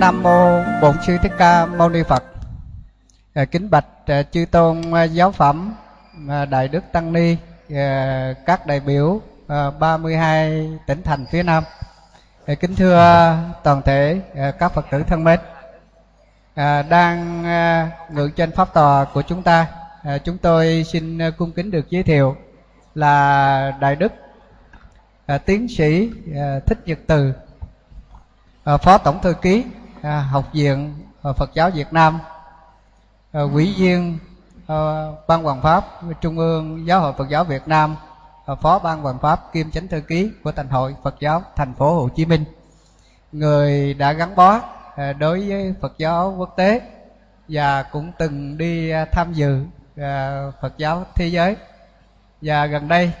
Nam mô Bổn sư Thích Ca Mâu Ni Phật. À, kính bạch à, chư tôn à, giáo phẩm, đại đức tăng ni, các đại biểu 32 tỉnh thành phía Nam. Kính thưa toàn thể các Phật tử thân mến. Đang ngự trên pháp tòa của chúng ta, chúng tôi xin cung kính được giới thiệu là đại đức tiến sĩ thích nhật từ phó tổng thư ký À, học viện à, phật giáo việt nam à, quỹ viên ban hoàng pháp, trung ương giáo hội phật giáo việt nam phó ban hoàng pháp kiêm chánh thư ký của thành hội phật giáo thành phố hồ chí minh. Người đã gắn bó đối với phật giáo quốc tế và cũng từng đi tham dự phật giáo thế giới. Và gần đây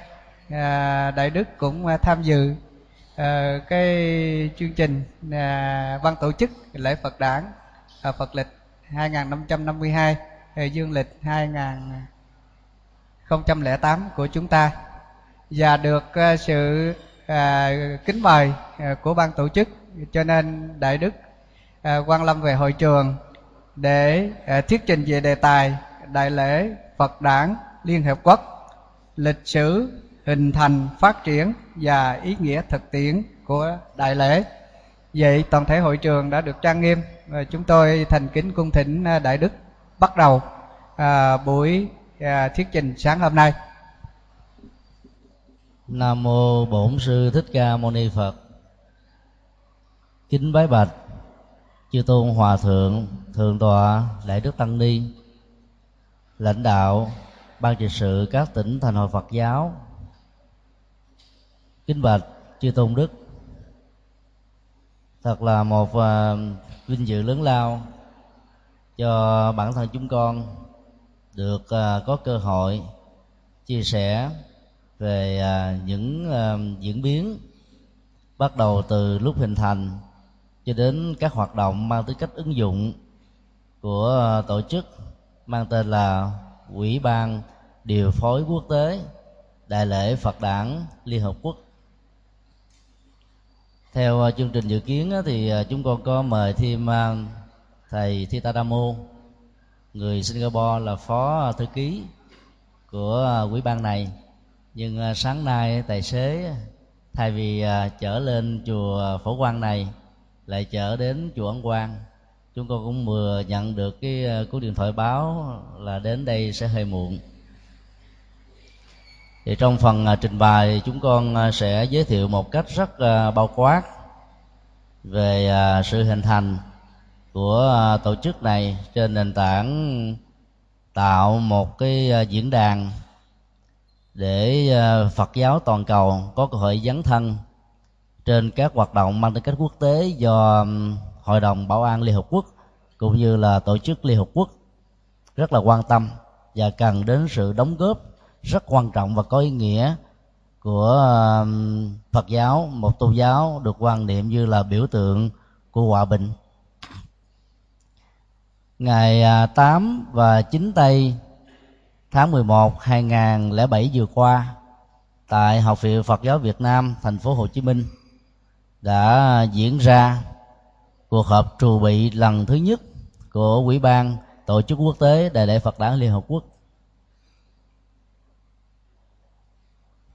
đại đức cũng tham dự Ờ, cái chương trình à, ban tổ chức lễ Phật đản à, Phật lịch 2552 à, dương lịch 2008 của chúng ta và được à, sự à, kính mời của ban tổ chức. Cho nên đại đức à, quan lâm về hội trường để thuyết trình về đề tài đại lễ Phật đản Liên Hiệp Quốc lịch sử hình thành phát triển và ý nghĩa thực tiễn của đại lễ vậy toàn thể hội trường đã được trang nghiêm và chúng tôi thành kính cung thỉnh ờ, đại đức bắt đầu à, buổi à, thuyết trình sáng hôm nay Nam mô Bổn sư Thích Ca Mâu Ni Phật. Kính bái bạch chư tôn hòa thượng, thượng tọa đại đức tăng ni, lãnh đạo ban trị sự các tỉnh thành hội Phật giáo. Kính bạch chư tôn đức. Thật là một uh, vinh dự lớn lao cho bản thân chúng con được uh, có cơ hội chia sẻ về uh, những uh, diễn biến bắt đầu từ lúc hình thành cho đến các hoạt động mang tính cách ứng dụng của uh, tổ chức mang tên là Ủy ban điều phối quốc tế Đại lễ Phật đản Liên Hợp Quốc theo à, chương trình dự kiến thì à, chúng con có mời thêm à, thầy Thitadamo người Singapore là phó thư ký của quỹ ban này. Nhưng sáng nay tài xế, thay vì chở lên chùa phổ quang này, lại chở đến chùa ấn quang. Chúng con cũng vừa nhận được cái cú điện thoại báo là đến đây sẽ hơi muộn thì trong phần à, trình bày, chúng con à, sẽ giới thiệu một cách rất à, bao quát về sự hình thành của tổ chức này trên nền tảng tạo một cái diễn đàn để Phật giáo toàn cầu có cơ hội dấn thân trên các hoạt động mang tính cách quốc tế do Hội đồng Bảo an Liên Hợp Quốc cũng như là tổ chức Liên Hợp Quốc rất là quan tâm và cần đến sự đóng góp rất quan trọng và có ý nghĩa của um, Phật giáo, một tôn giáo được quan niệm như là biểu tượng của hòa bình ngày à, 8 và 9 tây tháng 11 2007 vừa qua, tại Học viện Phật giáo Việt Nam, thành phố Hồ Chí Minh, đã diễn ra cuộc họp trù bị lần thứ nhất của Ủy ban Tổ chức Quốc tế Đại lễ Phật đản Liên Hợp Quốc.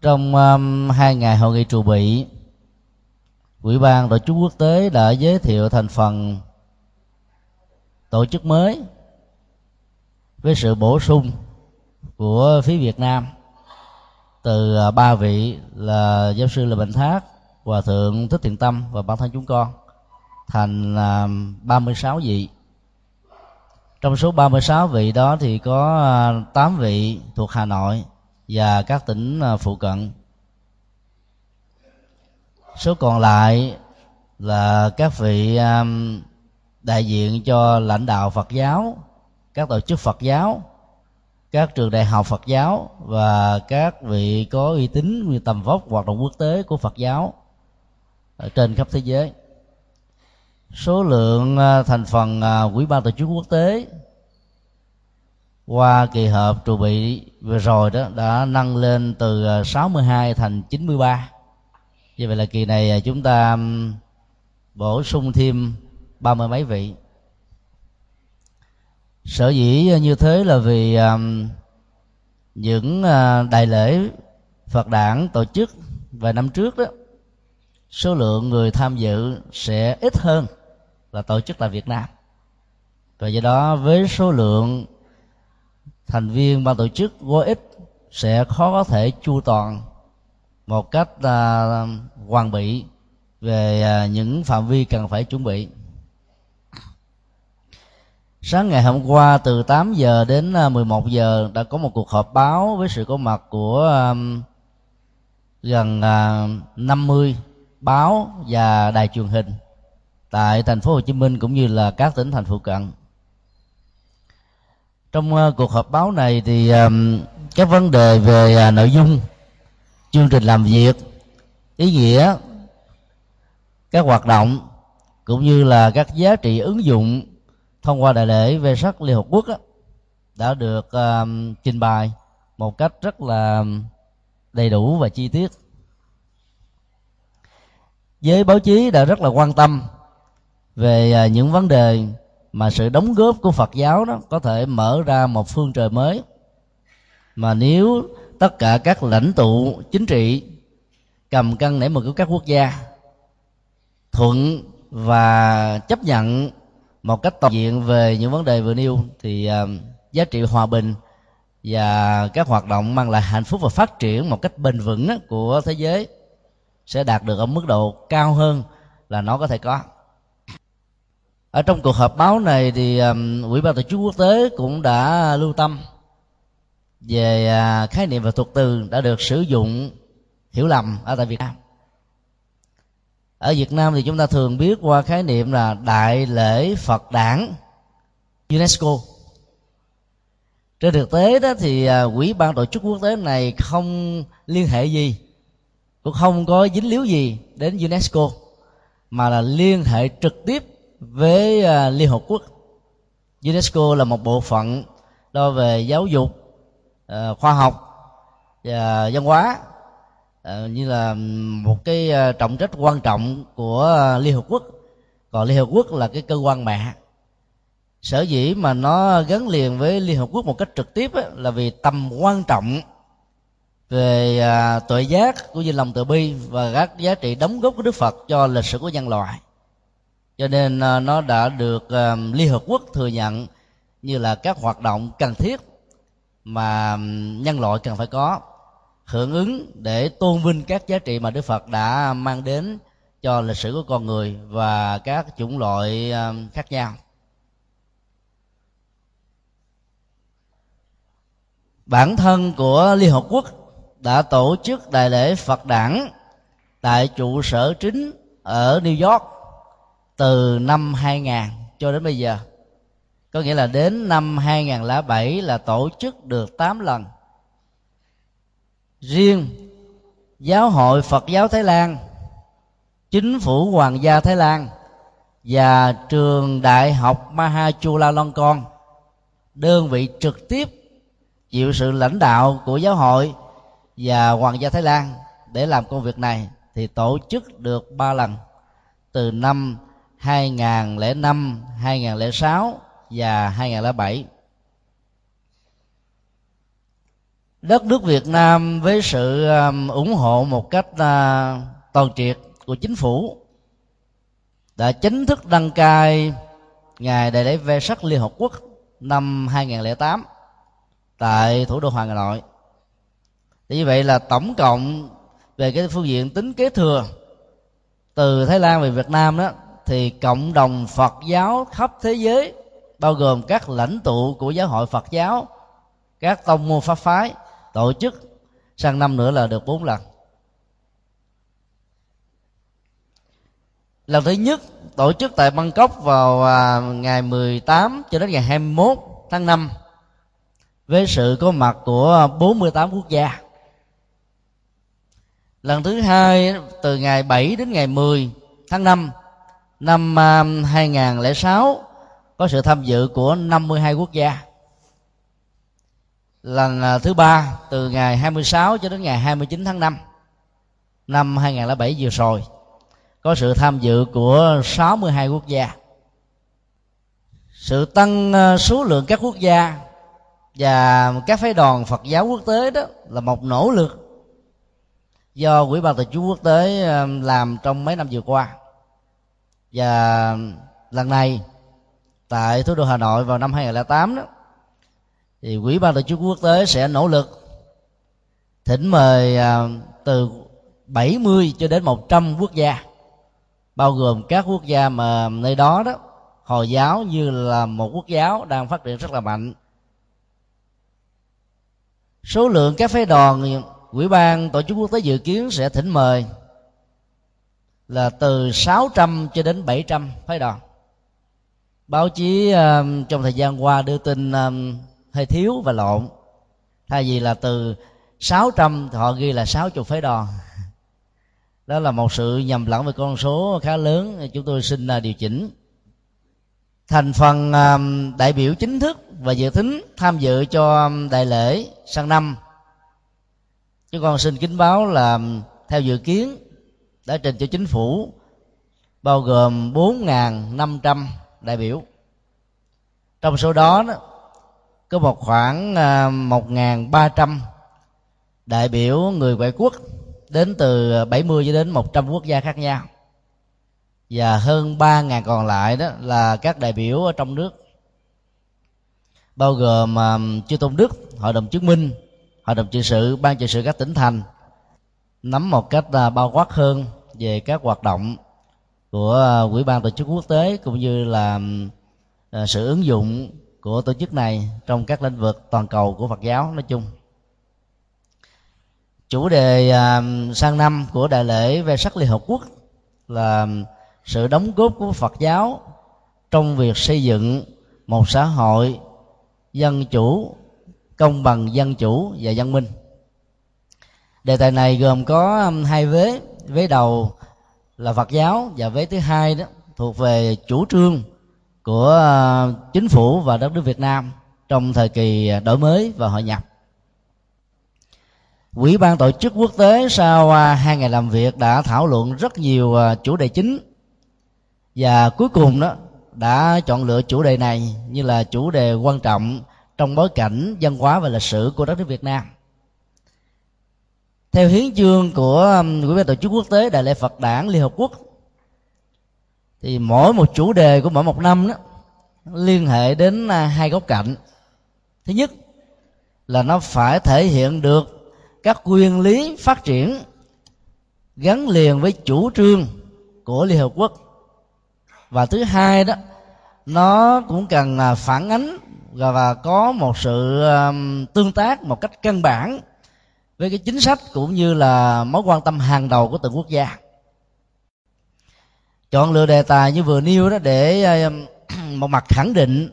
Trong um, hai ngày hội nghị trù bị, Ủy ban Tổ chức Quốc tế đã giới thiệu thành phần tổ chức mới với sự bổ sung của phía Việt Nam từ à, ba vị là giáo sư Lê Bình Thác, Hòa thượng Thích Thiện Tâm và bản thân chúng con thành à, ba mươi sáu vị. Trong số 36 vị đó thì có à, tám 8 vị thuộc Hà Nội và các tỉnh à, phụ cận. Số còn lại là các vị à, đại diện cho lãnh đạo Phật giáo, các tổ chức Phật giáo, các trường đại học Phật giáo và các vị có uy tín như tầm vóc hoạt động quốc tế của Phật giáo ở trên khắp thế giới. Số lượng à, thành phần quỹ ban tổ chức quốc tế qua kỳ họp trụ bị vừa rồi đó, đã nâng lên từ à, 62 thành 93. Như vậy là kỳ này à, chúng ta bổ sung thêm ba mươi mấy vị sở dĩ như thế là vì những à, đại lễ phật đản tổ chức vài năm trước đó, số lượng người tham dự sẽ ít hơn là tổ chức tại việt nam và do đó với số lượng thành viên ban tổ chức quá ít sẽ khó có thể chu toàn một cách à, hoàn bị về à, những phạm vi cần phải chuẩn bị. Sáng ngày hôm qua từ 8 giờ đến à, 11 giờ đã có một cuộc họp báo với sự có mặt của à, gần à, 50 báo và đài truyền hình tại thành phố Hồ Chí Minh cũng như là các tỉnh thành phụ cận trong uh, cuộc họp báo này thì um, các vấn đề về uh, nội dung chương trình làm việc ý nghĩa các hoạt động cũng như là các giá trị ứng dụng thông qua đại lễ về sắc liên hợp quốc đã được uh, trình bày một cách rất là đầy đủ và chi tiết. Giới báo chí đã rất là quan tâm về uh, những vấn đề mà sự đóng góp của Phật giáo đó có thể mở ra một phương trời mới. Mà nếu tất cả các lãnh tụ chính trị cầm cân nảy mực của các quốc gia thuận và chấp nhận một cách toàn diện về những vấn đề vừa nêu thì uh, giá trị hòa bình và các hoạt động mang lại hạnh phúc và phát triển một cách bền vững của thế giới sẽ đạt được ở mức độ cao hơn là nó có thể có ở trong cuộc họp báo này thì um, ủy ban tổ chức quốc tế cũng đã lưu tâm về uh, khái niệm và thuật từ đã được sử dụng hiểu lầm ở tại Việt Nam. Ở Việt Nam thì chúng ta thường biết qua khái niệm là đại lễ Phật đản UNESCO. Trên thực tế đó thì à, quỹ ban tổ chức quốc tế này không liên hệ gì cũng không có dính líu gì đến UNESCO mà là liên hệ trực tiếp với à, Liên Hợp Quốc. UNESCO là một bộ phận đo về giáo dục à, khoa học và văn hóa à, như là một cái trọng trách quan trọng của liên hợp quốc. Còn liên hợp quốc là cái cơ quan mẹ. Sở dĩ mà nó gắn liền với liên hợp quốc một cách trực tiếp ấy, là vì tầm quan trọng về tội tuệ giác của như lòng từ bi và các giá trị đóng góp của đức phật cho lịch sử của nhân loại cho nên ờ, nó đã được ờ, liên hợp quốc thừa nhận như là các hoạt động cần thiết mà nhân loại cần phải có, hưởng ứng để tôn vinh các giá trị mà đức phật đã mang đến cho lịch sử của con người và các chủng loại ờ, khác nhau. Bản thân của liên hợp quốc đã tổ chức đại lễ phật đản tại trụ sở chính ở new york từ năm 2000 cho đến bây giờ. Có nghĩa là đến năm 2007 là tổ chức được 8 lần. Riêng giáo hội phật giáo thái lan, chính phủ hoàng gia thái lan và trường đại học Mahachulalongkorn đơn vị trực tiếp chịu sự lãnh đạo của giáo hội và hoàng gia thái lan để làm công việc này thì tổ chức được ba lần từ năm 2005, 2006 và 2007 đất nước Việt Nam với sự um, ủng hộ một cách uh, toàn triệt của chính phủ đã chính thức đăng cai ngày đại lễ ve sắc Liên Hợp Quốc năm 2008 tại thủ đô Hà Nội. Như vậy là tổng cộng về cái phương diện tính kế thừa từ Thái Lan về Việt Nam đó thì cộng đồng Phật giáo khắp thế giới bao gồm các lãnh tụ của giáo hội Phật giáo, các tông môn pháp phái tổ chức sang năm nữa là được bốn lần. Lần thứ nhất tổ chức tại Bangkok vào à, ngày 18 cho đến ngày 21 tháng 5 với sự có mặt của 48 quốc gia. Lần thứ hai từ ngày 7 đến ngày 10 tháng 5 năm um, 2006 có sự tham dự của 52 quốc gia. Lần à, thứ ba, từ ngày 26 cho đến ngày 29 tháng 5 năm 2007 vừa rồi, có sự tham dự của 62 quốc gia. Sự tăng à, số lượng các quốc gia và các phái đoàn Phật giáo quốc tế đó là một nỗ lực do quỹ ban tài chức quốc tế à, làm trong mấy năm vừa qua và lần này, tại thủ đô Hà Nội vào năm 2008 đó, thì quỹ ban tổ chức quốc tế sẽ nỗ lực thỉnh mời à, từ 70 cho đến 100 quốc gia, bao gồm các quốc gia mà nơi đó đó, hồi giáo như là một quốc giáo đang phát triển rất là mạnh. Số lượng các phái đoàn quỹ ban tổ chức quốc tế dự kiến sẽ thỉnh mời là từ 600 cho đến 700 phái đoàn báo chí uh, trong thời gian qua đưa tin uh, hơi thiếu và lộn. Thay vì là từ 600 họ ghi là 60 phái đoàn đó là một sự nhầm lẫn về con số khá lớn. Chúng tôi xin uh, điều chỉnh. Thành phần uh, đại biểu chính thức và dự tính tham dự cho đại lễ sang năm. Chúng con xin kính báo là theo dự kiến đã trình cho chính phủ bao gồm 4.500 đại biểu. Trong số đó, đó có một khoảng à, 1.300 đại biểu người ngoại quốc đến từ 70 cho đến 100 quốc gia khác nhau. Và hơn 3.000 còn lại đó là các đại biểu ở trong nước bao gồm uh, chư tôn đức hội đồng chứng minh hội đồng trị sự ban trị sự các tỉnh thành nắm một cách à, bao quát hơn về các hoạt động của à, quỹ ban tổ chức quốc tế cũng như là à, sự ứng dụng của tổ chức này trong các lĩnh vực toàn cầu của Phật giáo nói chung. Chủ đề sang năm của đại lễ về sắc liên hợp quốc là sự đóng góp của phật giáo trong việc xây dựng một xã hội dân chủ công bằng, dân chủ và văn minh đề tài này gồm có um, hai vế vế đầu là phật giáo và vế thứ hai đó thuộc về chủ trương của uh, chính phủ và đất nước việt nam trong thời kỳ đổi mới và hội nhập quỹ ban tổ chức quốc tế sau uh, hai ngày làm việc đã thảo luận rất nhiều uh, chủ đề chính và cuối cùng đó đã chọn lựa chủ đề này như là chủ đề quan trọng trong bối cảnh văn hóa và lịch sử của đất nước Việt Nam. Theo hiến chương của um, Quỹ ban tổ chức quốc tế Đại lễ Phật Đản Liên Hợp Quốc thì mỗi một chủ đề của mỗi một năm đó liên hệ đến à, hai góc cạnh. Thứ nhất là nó phải thể hiện được các nguyên lý phát triển gắn liền với chủ trương của Liên Hợp Quốc và thứ hai đó nó cũng cần à, phản ánh và, có một sự um, tương tác một cách căn bản với cái chính sách cũng như là mối quan tâm hàng đầu của từng quốc gia. Chọn lựa đề tài như vừa nêu đó để um, một mặt khẳng định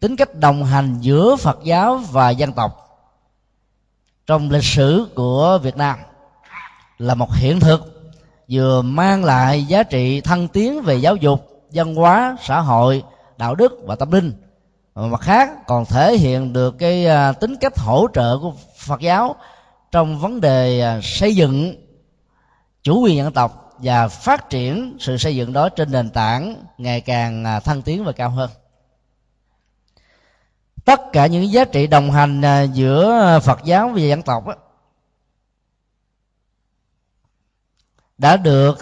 tính cách đồng hành giữa phật giáo và dân tộc trong lịch sử của việt nam là một hiện thực, vừa mang lại giá trị thăng tiến về giáo dục, văn hóa, xã hội, đạo đức và tâm linh. Mặt khác còn thể hiện được cái à, tính cách hỗ trợ của phật giáo trong vấn đề à, xây dựng chủ quyền dân tộc và phát triển sự xây dựng đó trên nền tảng ngày càng à, thăng tiến và cao hơn. Tất cả những giá trị đồng hành à, giữa phật giáo và dân tộc đã được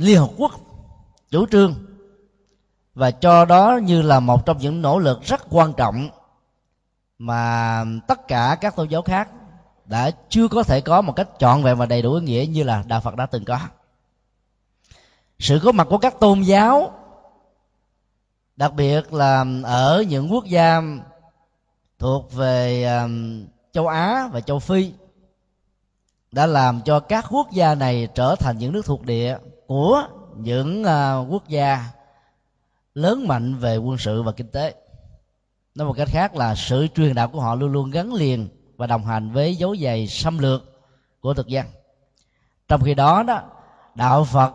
liên hợp quốc chủ trương và cho đó như là một trong những nỗ lực rất quan trọng mà tất cả các tôn giáo khác đã chưa có thể có một cách trọn vẹn và đầy đủ ý nghĩa như là đạo Phật đã từng có. Sự có mặt của các tôn giáo, đặc biệt là ở những quốc gia thuộc về um, châu Á và châu Phi, đã làm cho các quốc gia này trở thành những nước thuộc địa của những à, quốc gia lớn mạnh về quân sự và kinh tế nói một cách khác là sự truyền đạo của họ luôn luôn gắn liền và đồng hành với dấu giày xâm lược của thực dân. Trong khi đó đó, đạo phật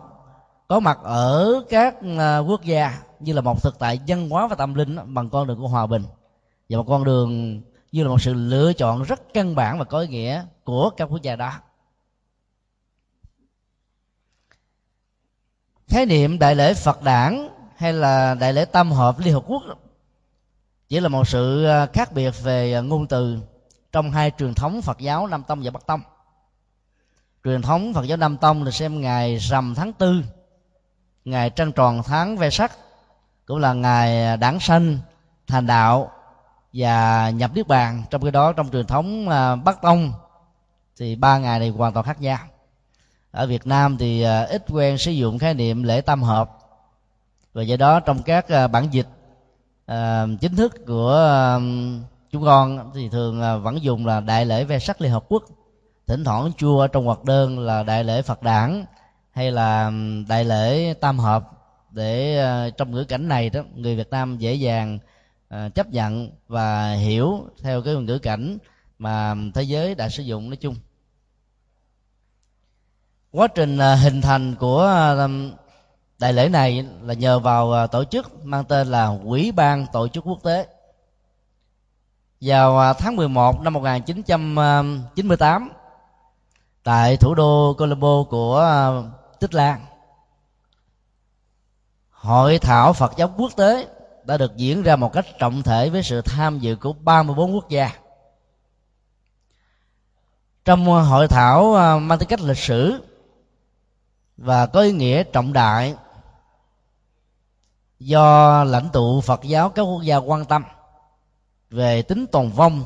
có mặt ở các à, quốc gia như là một thực tại văn hóa và tâm linh bằng con đường của hòa bình. Và một con đường như là một sự lựa chọn rất căn bản và có ý nghĩa của các quốc gia đó. Khái niệm đại lễ phật đản hay là đại lễ tam hợp liên hợp quốc chỉ là một sự à, khác biệt về à, ngôn từ trong hai truyền thống phật giáo nam tông và bắc tông. Truyền thống phật giáo nam tông là xem ngày rằm tháng tư, ngày trăng tròn tháng ve sắc, cũng là ngày đản sanh, thành đạo và nhập niết bàn. Trong khi đó, trong truyền thống à, bắc tông thì ba ngày này hoàn toàn khác nhau. Ở việt nam thì à, ít quen sử dụng khái niệm lễ tam hợp. Và do đó trong các à, bản dịch chính thức của chúng con thì thường vẫn dùng là đại lễ ve sắc liên hợp quốc thỉnh thoảng chua trong hoạt đơn là đại lễ phật đản hay là đại lễ tam hợp để ờ, trong ngữ cảnh này đó, người việt nam dễ dàng ờ, chấp nhận và hiểu theo cái ngữ cảnh mà thế giới đã sử dụng nói chung quá trình ờ, hình thành của đại lễ này là nhờ vào tổ chức mang tên là Quỹ ban Tổ chức Quốc tế. Vào à, tháng 11 năm 1998 à, tại thủ đô Colombo của à, Tích Lan, Hội thảo Phật giáo quốc tế đã được diễn ra một cách trọng thể với sự tham dự của 34 quốc gia. Trong hội thảo mang tính cách lịch sử và có ý nghĩa trọng đại do lãnh tụ Phật giáo các quốc gia quan tâm về tính tồn vong,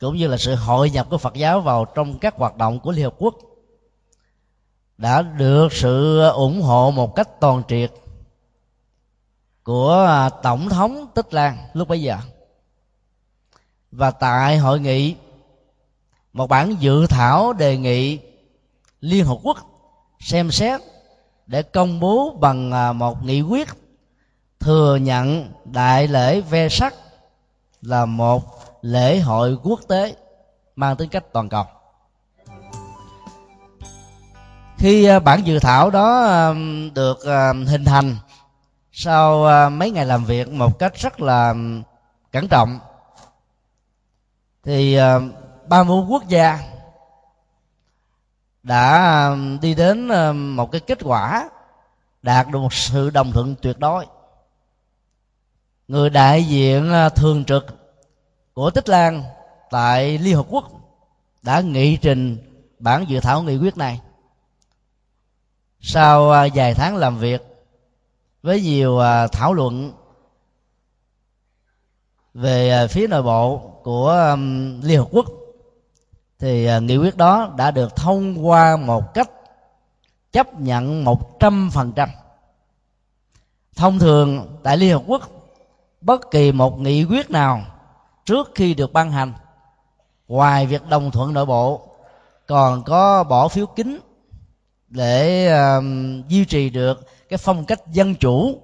cũng như là sự hội nhập của Phật giáo vào trong các hoạt động của Liên Hợp Quốc, đã được sự ủng hộ một cách toàn triệt của à, tổng thống tích lan lúc bấy giờ. Và tại hội nghị, một bản dự thảo đề nghị liên hợp quốc xem xét để công bố bằng à, một nghị quyết thừa nhận đại lễ ve sắc là một lễ hội quốc tế mang tính cách toàn cầu. Khi à, bản dự thảo đó à, được à, hình thành sau mấy ngày làm việc một cách rất là cẩn trọng, thì ba mươi quốc gia đã đi đến một cái kết quả đạt được một sự đồng thuận tuyệt đối người đại diện à, thường trực của tích lan tại liên hợp quốc đã nghị trình bản dự thảo nghị quyết này. Sau à, vài tháng làm việc với nhiều à, thảo luận về phía nội bộ của liên hợp quốc, thì nghị quyết đó đã được thông qua một cách chấp nhận một trăm phần trăm. Thông thường tại liên hợp quốc bất kỳ một nghị quyết nào trước khi được ban hành ngoài việc đồng thuận nội bộ còn có bỏ phiếu kín để uh, duy trì được cái phong cách dân chủ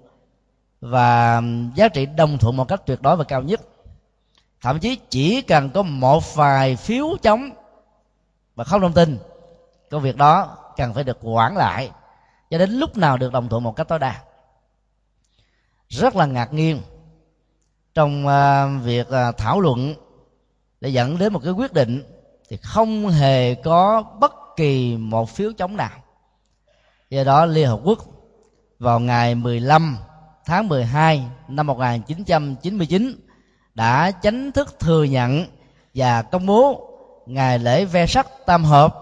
và giá trị đồng thuận một cách tuyệt đối và cao nhất. Thậm chí chỉ cần có một vài phiếu chống và không đồng tình công việc đó cần phải được quản lại cho đến lúc nào được đồng thuận một cách tối đa. Rất là ngạc nhiên trong uh, việc uh, thảo luận để dẫn đến một cái quyết định thì không hề có bất kỳ một phiếu chống nào. Do đó liên hợp quốc vào ngày 15 tháng 12 năm 1999 đã chính thức thừa nhận và công bố ngày lễ ve sắc tam hợp.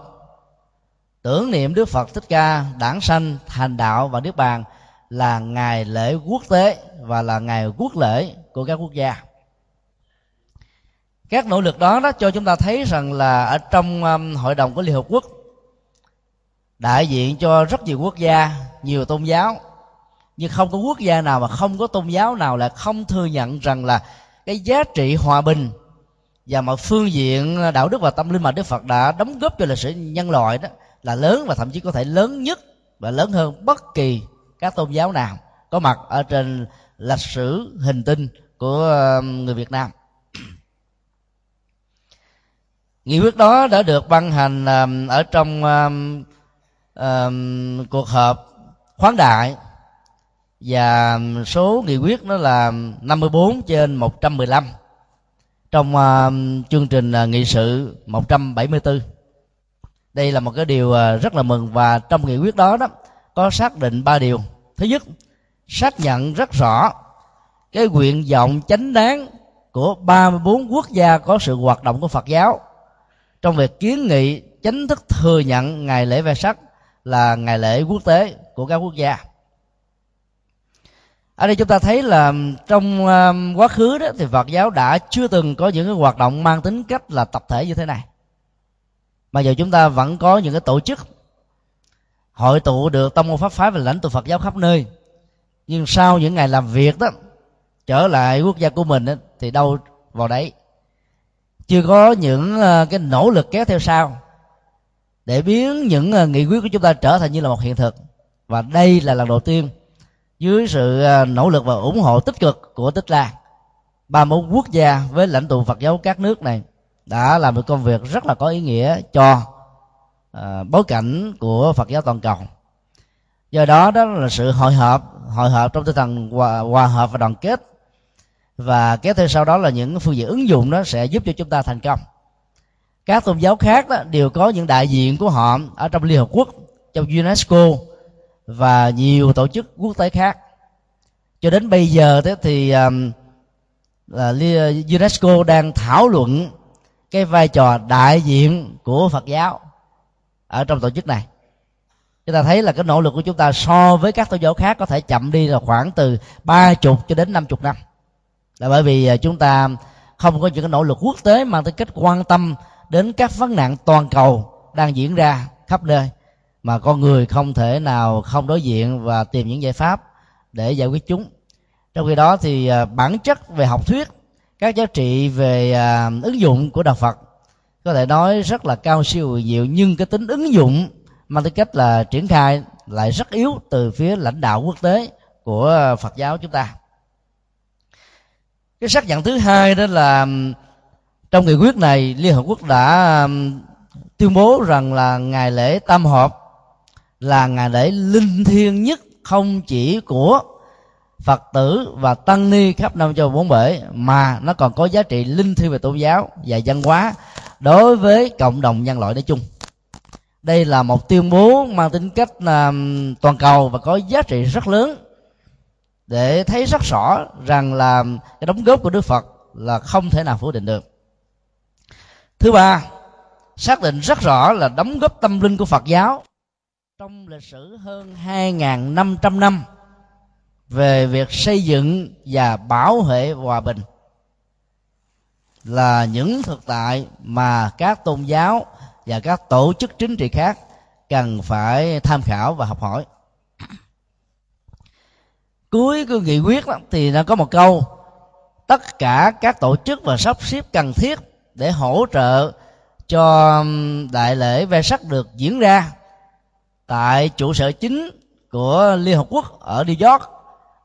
Tưởng niệm Đức Phật Thích Ca đản sanh thành đạo và niết bàn là ngày lễ quốc tế và là ngày quốc lễ của các quốc gia. Các nỗ lực đó đó cho chúng ta thấy rằng là ở trong um, hội đồng của liên hợp quốc đại diện cho rất nhiều quốc gia nhiều tôn giáo nhưng không có quốc gia nào mà không có tôn giáo nào là không thừa nhận rằng là cái giá trị hòa bình và mọi phương diện đạo đức và tâm linh mà Đức Phật đã đóng góp cho lịch sử nhân loại đó là lớn và thậm chí có thể lớn nhất và lớn hơn bất kỳ các tôn giáo nào có mặt ở trên lịch sử hình tinh của um, người Việt Nam. Nghị quyết đó đã được ban hành um, ở trong um, um, cuộc họp khoáng đại và số nghị quyết nó là 54 trên 115 trong uh, chương trình uh, nghị sự 174 đây là một cái điều uh, rất là mừng và trong nghị quyết đó đó có xác định ba điều thứ nhất xác nhận rất rõ cái nguyện vọng chánh đáng của 34 quốc gia có sự hoạt động của Phật giáo. Trong việc kiến nghị chính thức thừa nhận ngày lễ về sắc là ngày lễ quốc tế của các quốc gia. Ở đây chúng ta thấy là trong um, quá khứ đó thì Phật giáo đã chưa từng có những cái hoạt động mang tính cách là tập thể như thế này. Mà giờ chúng ta vẫn có những cái tổ chức hội tụ được tông môn pháp phái và lãnh tụ Phật giáo khắp nơi nhưng sau những ngày làm việc đó trở lại quốc gia của mình đó, thì đâu vào đấy. Chưa có những ờ, cái nỗ lực kéo theo sau. Để biến những ờ, nghị quyết của chúng ta trở thành như là một hiện thực. Và đây là lần đầu tiên dưới sự ờ, nỗ lực và ủng hộ tích cực của tích lan ba mươi quốc gia với lãnh tụ phật giáo các nước này đã làm một công việc rất là có ý nghĩa cho uh, bối cảnh của phật giáo toàn cầu do đó đó là sự hội hợp hội hợp trong tinh thần hòa, hòa hợp và đoàn kết. Và kéo theo sau đó là những phương diện ứng dụng đó sẽ giúp cho chúng ta thành công. Các tôn giáo khác đó đều có những đại diện của họ ở trong liên hợp quốc trong unesco và nhiều tổ chức quốc tế khác. Cho đến bây giờ thế thì um, là UNESCO đang thảo luận cái vai trò đại diện của Phật giáo ở trong tổ chức này chúng ta thấy là cái nỗ lực của chúng ta so với các tôn giáo khác có thể chậm đi là khoảng từ ba chục cho đến năm chục năm. Là bởi vì à, chúng ta không có những cái nỗ lực quốc tế mang tới cách quan tâm đến các vấn nạn toàn cầu đang diễn ra khắp nơi, mà con người không thể nào không đối diện và tìm những giải pháp để giải quyết chúng. Trong khi đó thì à, bản chất về học thuyết, các giá trị về à, ứng dụng của đạo phật có thể nói rất là cao siêu diệu, nhưng cái tính ứng dụng mang tính cách là triển khai lại rất yếu từ phía lãnh đạo quốc tế của phật giáo chúng ta. Cái xác nhận thứ hai đó là trong nghị quyết này, liên hợp quốc đã tuyên bố rằng là ngày lễ tam hợp là ngày lễ linh thiêng nhất không chỉ của phật tử và tăng ni khắp năm châu bốn bể, mà nó còn có giá trị linh thiêng về tôn giáo và văn hóa đối với cộng đồng nhân loại nói chung đây là một tuyên bố mang tính cách là toàn cầu và có giá trị rất lớn để thấy rất rõ rằng là cái đóng góp của đức phật là không thể nào phủ định được. Thứ ba, xác định rất rõ là đóng góp tâm linh của phật giáo trong lịch sử hơn 2.500 năm về việc xây dựng và bảo vệ hòa bình là những thực tại mà các tôn giáo và các tổ chức chính trị khác cần phải tham khảo và học hỏi. Cuối cái nghị quyết đó, thì nó có một câu tất cả các tổ chức và sắp xếp cần thiết để hỗ trợ cho đại lễ ve sắc được diễn ra tại trụ sở chính của liên hợp quốc ở new york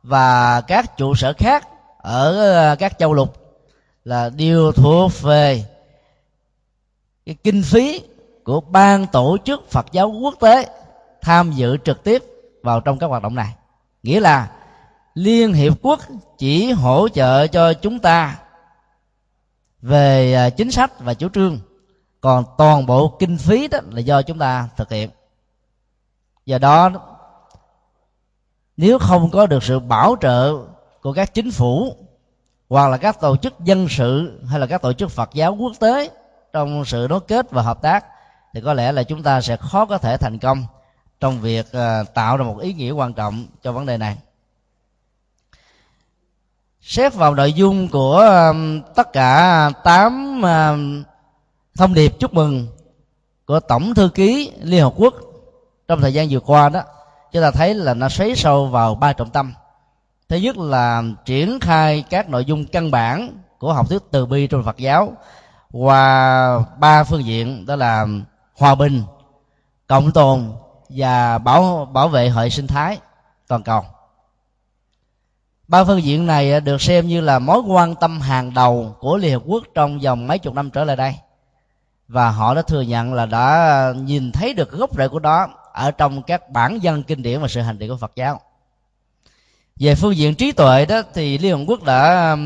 và các trụ sở khác ở ờ, các châu lục là đều thuộc về cái kinh phí của ban tổ chức Phật giáo quốc tế tham dự trực tiếp vào trong các hoạt động này. Nghĩa là liên hiệp quốc chỉ hỗ trợ cho chúng ta về à, chính sách và chủ trương. Còn toàn bộ kinh phí đó là do chúng ta thực hiện. Do đó, nếu không có được sự bảo trợ của các chính phủ hoặc là các tổ chức dân sự hay là các tổ chức Phật giáo quốc tế trong sự nối kết và hợp tác thì có lẽ là chúng ta sẽ khó có thể thành công trong việc ờ, tạo ra một ý nghĩa quan trọng cho vấn đề này. Xét vào nội dung của tất cả tám thông điệp chúc mừng của tổng thư ký liên hợp quốc trong thời gian vừa qua đó, chúng ta thấy là nó xoáy sâu vào ba trọng tâm. Thứ nhất là triển khai các nội dung căn bản của học thuyết từ bi trong phật giáo qua ba phương diện, đó là hòa bình, cộng tồn và bảo bảo vệ hệ sinh thái toàn cầu. Ba phương diện này được xem như là mối quan tâm hàng đầu của liên hợp quốc trong vòng mấy chục năm trở lại đây. Và họ đã thừa nhận là đã nhìn thấy được gốc rễ của đó ở trong các bản dân kinh điển và sự hành trì của Phật giáo. Về phương diện trí tuệ đó thì liên hợp quốc đã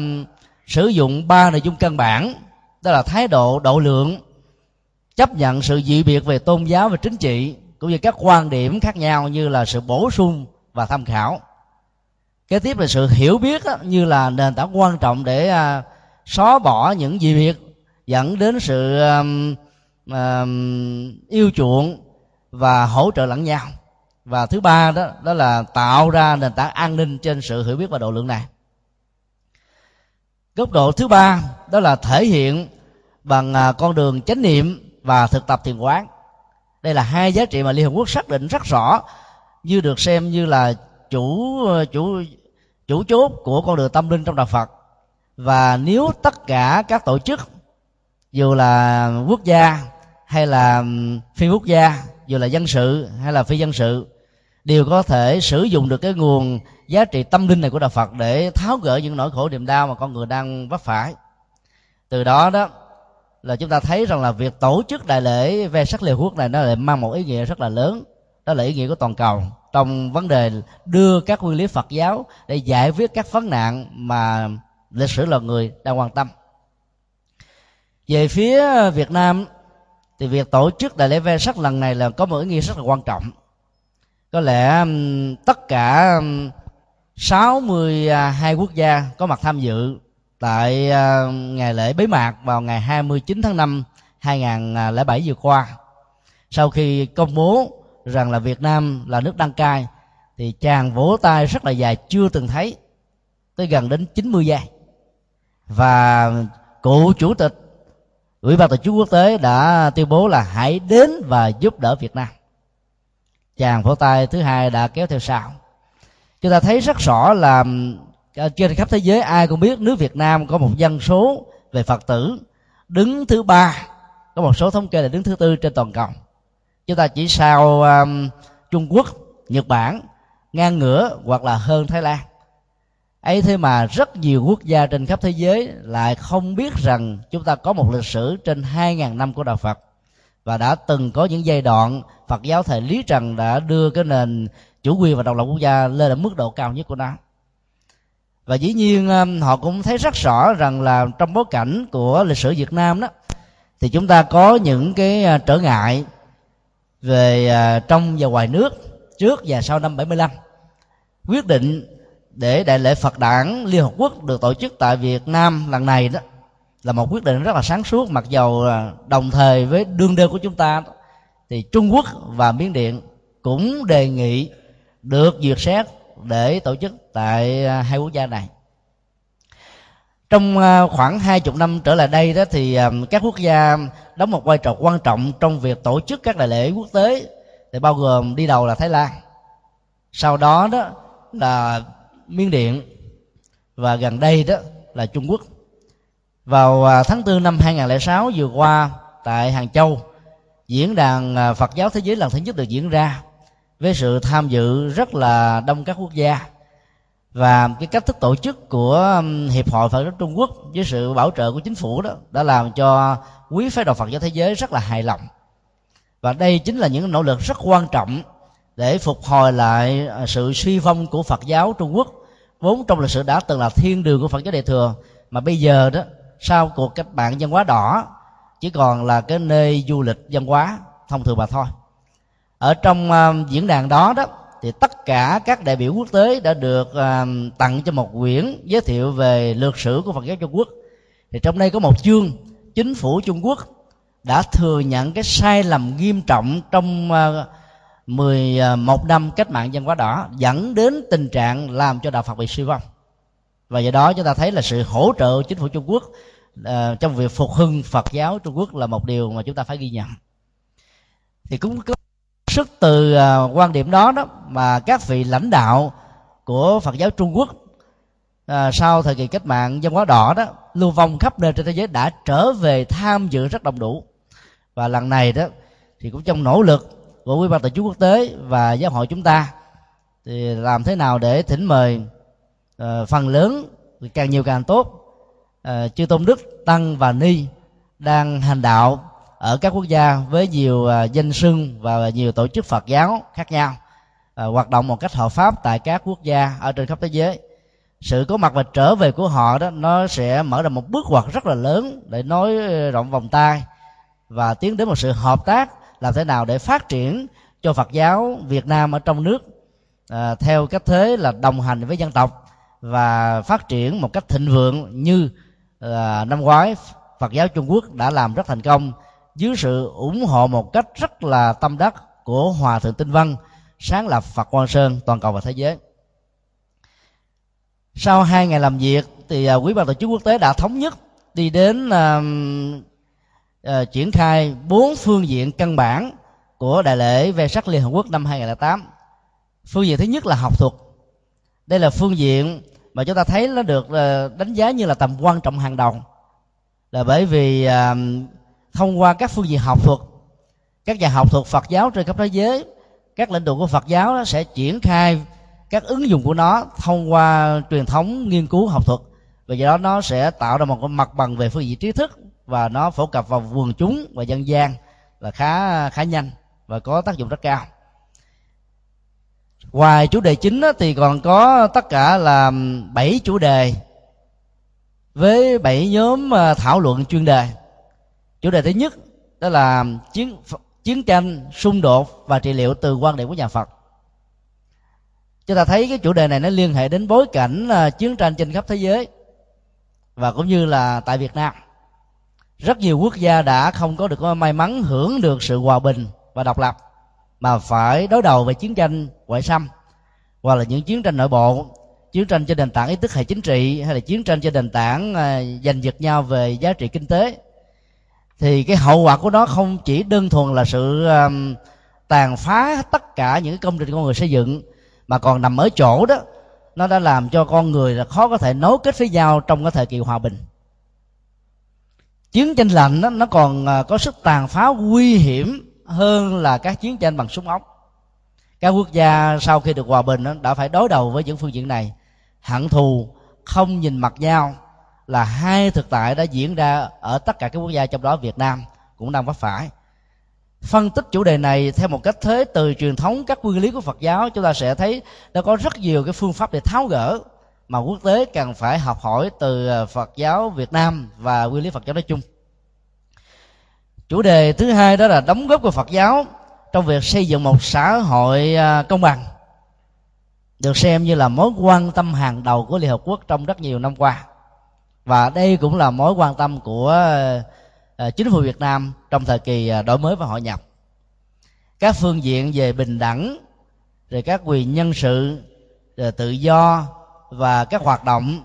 sử dụng ba nội dung căn bản, đó là thái độ độ lượng chấp nhận sự dị biệt về tôn giáo và chính trị cũng như các quan điểm khác nhau như là sự bổ sung và tham khảo. Kế tiếp là sự hiểu biết đó, như là nền tảng quan trọng để à, xóa bỏ những dị biệt dẫn đến sự à, à, yêu chuộng và hỗ trợ lẫn nhau. Và thứ ba đó đó là tạo ra nền tảng an ninh trên sự hiểu biết và độ lượng này. Góc độ thứ ba đó là thể hiện bằng à, con đường chánh niệm và thực tập thiền quán. Đây là hai giá trị mà liên hợp quốc xác định rất rõ, như được xem như là chủ chủ chủ chốt của con đường tâm linh trong đạo phật. Và nếu tất cả các tổ chức, dù là quốc gia hay là phi quốc gia, dù là dân sự hay là phi dân sự, đều có thể sử dụng được cái nguồn giá trị tâm linh này của đạo phật để tháo gỡ những nỗi khổ niềm đau mà con người đang vấp phải. Từ đó đó là chúng ta thấy rằng là việc tổ chức đại lễ ve sắc liều quốc này nó lại mang một ý nghĩa rất là lớn. Đó là ý nghĩa của toàn cầu trong vấn đề đưa các nguyên lý phật giáo để giải quyết các vấn nạn mà lịch sử loài người đang quan tâm. Về phía việt nam, thì việc tổ chức đại lễ ve sắc lần này là có một ý nghĩa rất là quan trọng. Có lẽ tất cả 62 quốc gia có mặt tham dự tại ờ, ngày lễ bế mạc vào ngày 29 tháng 5 2007 vừa qua. Sau khi công bố rằng là Việt Nam là nước đăng cai, thì chàng vỗ tay rất là dài, chưa từng thấy, tới gần đến 90 giây. Và cựu chủ tịch Ủy ban tổ chức quốc tế đã tuyên bố là hãy đến và giúp đỡ Việt Nam chàng vỗ tay thứ hai đã kéo theo sau chúng ta thấy rất rõ là Ờ, trên khắp thế giới ai cũng biết nước việt nam có một dân số về phật tử đứng thứ ba có một số thống kê là đứng thứ tư trên toàn cầu. Chúng ta chỉ sau um, trung quốc nhật bản ngang ngửa hoặc là hơn thái lan. Ấy thế mà rất nhiều quốc gia trên khắp thế giới lại không biết rằng chúng ta có một lịch sử trên 2.000 năm của đạo Phật và đã từng có những giai đoạn Phật giáo thời Lý Trần đã đưa cái nền chủ quyền và độc lập quốc gia lên ở mức độ cao nhất của nó và dĩ nhiên um, họ cũng thấy rất rõ rằng là trong bối cảnh của lịch sử Việt Nam đó, thì chúng ta có những cái à, trở ngại về à, trong và ngoài nước trước và sau năm 75 quyết định để đại lễ Phật đản Liên Hợp Quốc được tổ chức tại Việt Nam lần này đó là một quyết định rất là sáng suốt, mặc dầu à, đồng thời với đương đơn của chúng ta thì Trung Quốc và Miến Điện cũng đề nghị được duyệt xét để tổ chức tại à, hai quốc gia này. Trong à, khoảng hai chục năm trở lại đây đó thì à, các quốc gia đóng một vai trò quan trọng trong việc tổ chức các đại lễ quốc tế thì bao gồm đi đầu là Thái Lan, sau đó đó là Miến Điện và gần đây đó là Trung Quốc. Vào tháng 4 năm 2006 vừa qua tại Hàng Châu, diễn đàn Phật giáo thế giới lần thứ nhất được diễn ra với sự tham dự rất là đông các quốc gia và cái cách thức tổ chức của hiệp hội Phật giáo Trung Quốc với sự bảo trợ của chính phủ đó đã làm cho quý phái đạo Phật giáo thế giới rất là hài lòng. Và đây chính là những nỗ lực rất quan trọng để phục hồi lại à, sự suy vong của Phật giáo Trung Quốc. Vốn trong lịch sử đã từng là thiên đường của Phật giáo Đại thừa mà bây giờ đó sau cuộc cách mạng văn hóa đỏ chỉ còn là cái nơi du lịch văn hóa thông thường mà thôi. Ở trong uh, diễn đàn đó đó thì tất cả các đại biểu quốc tế đã được uh, tặng cho một quyển giới thiệu về lược sử của Phật giáo Trung Quốc. Thì trong đây có một chương chính phủ Trung Quốc đã thừa nhận cái sai lầm nghiêm trọng trong à, uh, 11 năm cách mạng dân hóa đỏ dẫn đến tình trạng làm cho đạo Phật bị suy vong. Và do đó chúng ta thấy là sự hỗ trợ chính phủ Trung Quốc uh, trong việc phục hưng Phật giáo Trung Quốc là một điều mà chúng ta phải ghi nhận. Thì cũng có sức từ à, quan điểm đó đó mà các vị lãnh đạo của Phật giáo Trung Quốc à, sau thời kỳ cách mạng dân hóa đỏ đó lưu vong khắp nơi trên thế giới đã trở về tham dự rất đông đủ. Và lần này đó thì cũng trong nỗ lực của quý ban tổ chức quốc tế và giáo hội chúng ta thì làm thế nào để thỉnh mời uh, phần lớn càng nhiều càng tốt uh, chư tôn đức tăng và ni đang hành đạo ở các quốc gia với nhiều à, danh sưng và nhiều tổ chức phật giáo khác nhau à, hoạt động một cách hợp pháp tại các quốc gia ở trên khắp thế giới. Sự có mặt và trở về của họ đó nó sẽ mở ra một bước ngoặt rất là lớn để nói ờ, rộng vòng tay và tiến đến một sự hợp tác làm thế nào để phát triển cho Phật giáo Việt Nam ở trong nước à, theo cách thế là đồng hành với dân tộc và phát triển một cách thịnh vượng như à, năm ngoái Phật giáo Trung Quốc đã làm rất thành công dưới sự ủng hộ một cách rất là tâm đắc của Hòa thượng Tinh Văn sáng lập Phật Quang Sơn toàn cầu và thế giới. Sau hai ngày làm việc thì à, quý ban tổ chức quốc tế đã thống nhất đi đến uh, uh, triển khai bốn phương diện căn bản của đại lễ về sắc Liên Hợp Quốc năm 2008. Phương diện thứ nhất là học thuật. Đây là phương diện mà chúng ta thấy nó được uh, đánh giá như là tầm quan trọng hàng đầu. Là bởi vì uh, thông qua các phương diện học thuật, các nhà học thuật Phật giáo trên khắp thế giới, các lãnh tụ của Phật giáo sẽ triển khai các ứng dụng của nó thông qua truyền thống nghiên cứu học thuật. Và do đó nó sẽ tạo ra một cái mặt bằng về phương diện trí thức và nó phổ cập vào quần chúng và dân gian là khá khá nhanh và có tác dụng rất cao. Ngoài chủ đề chính thì còn có tất cả là bảy chủ đề với bảy nhóm à, thảo luận chuyên đề chủ đề thứ nhất, đó là chiến chiến tranh, xung đột và trị liệu từ quan điểm của nhà phật. Chúng ta thấy cái chủ đề này nó liên hệ đến bối cảnh à, chiến tranh trên khắp thế giới và cũng như là tại Việt Nam. Rất nhiều quốc gia đã không có được à, may mắn hưởng được sự hòa bình và độc lập, mà phải đối đầu về chiến tranh ngoại xâm hoặc là những chiến tranh nội bộ, chiến tranh trên nền tảng ý thức hệ chính trị hay là chiến tranh trên nền tảng à, giành giật nhau về giá trị kinh tế thì cái hậu quả của nó không chỉ đơn thuần là sự um, tàn phá tất cả những công trình con người xây dựng mà còn nằm ở chỗ đó nó đã làm cho con người là khó có thể nối kết với nhau trong cái thời kỳ hòa bình. Chiến tranh lạnh đó, nó còn à, có sức tàn phá nguy hiểm hơn là các chiến tranh bằng súng ống. Các quốc gia sau khi được hòa bình đó, đã phải đối đầu với những phương diện này. Hận thù không nhìn mặt nhau là hai thực tại đã diễn ra ở tất cả các quốc gia trong đó, Việt Nam cũng đang vấp phải phân tích chủ đề này theo một cách thế từ truyền thống các nguyên lý của Phật giáo, chúng ta sẽ thấy đã có rất nhiều cái phương pháp để tháo gỡ mà quốc tế cần phải học hỏi từ ờ, Phật giáo Việt Nam và nguyên lý Phật giáo nói chung. Chủ đề thứ hai đó là đóng góp của Phật giáo trong việc xây dựng một xã hội ờ, công bằng, được xem như là mối quan tâm hàng đầu của Liên Hợp Quốc trong rất nhiều năm qua và đây cũng là mối quan tâm của ờ, chính phủ Việt Nam trong thời kỳ ờ, đổi mới và hội nhập. Các phương diện về bình đẳng rồi các quyền nhân sự rồi tự do và các hoạt động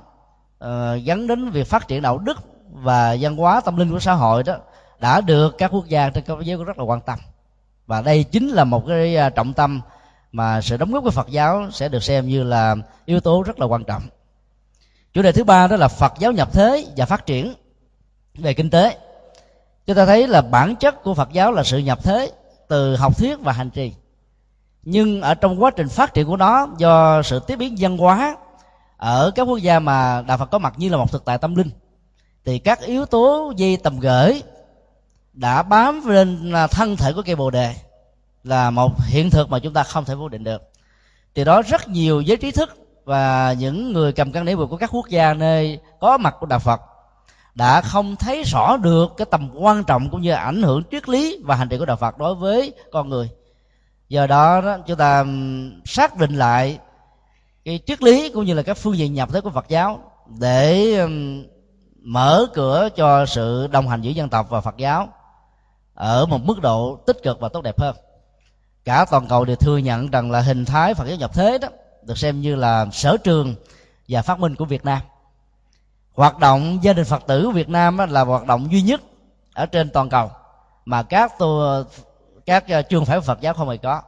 uh, gắn đến việc phát triển đạo đức và văn hóa tâm linh của xã hội đó đã được các quốc gia trên thế giới rất là quan tâm. Và đây chính là một cái trọng tâm mà sự đóng góp của Phật giáo sẽ được xem như là yếu tố rất là quan trọng chủ đề thứ ba đó là Phật giáo nhập thế và phát triển về kinh tế. Chúng ta thấy là bản chất của Phật giáo là sự nhập thế từ học thuyết và hành trì. Nhưng ở trong quá trình phát triển của nó, do sự tiếp biến văn hóa ở các quốc gia mà đạo phật có mặt như là một thực tại tâm linh, thì các yếu tố dây tầm gửi đã bám lên thân thể của cây bồ đề là một hiện thực mà chúng ta không thể vô định được. Thì đó rất nhiều giới trí thức và những người cầm căn nảy vượt của các quốc gia nơi có mặt của đạo phật đã không thấy rõ được cái tầm quan trọng cũng như ảnh hưởng triết lý và hành trì của đạo phật đối với con người. Do đó, đó chúng ta xác định lại cái triết lý cũng như là các phương diện nhập thế của Phật giáo để mở cửa cho sự đồng hành giữa dân tộc và Phật giáo ở một mức độ tích cực và tốt đẹp hơn. Cả toàn cầu đều thừa nhận rằng là hình thái Phật giáo nhập thế đó được xem như là sở trường và phát minh của Việt Nam. Hoạt động gia đình Phật tử Việt Nam là hoạt động duy nhất ở trên toàn cầu mà các tu các à, trường phái Phật giáo không hề có.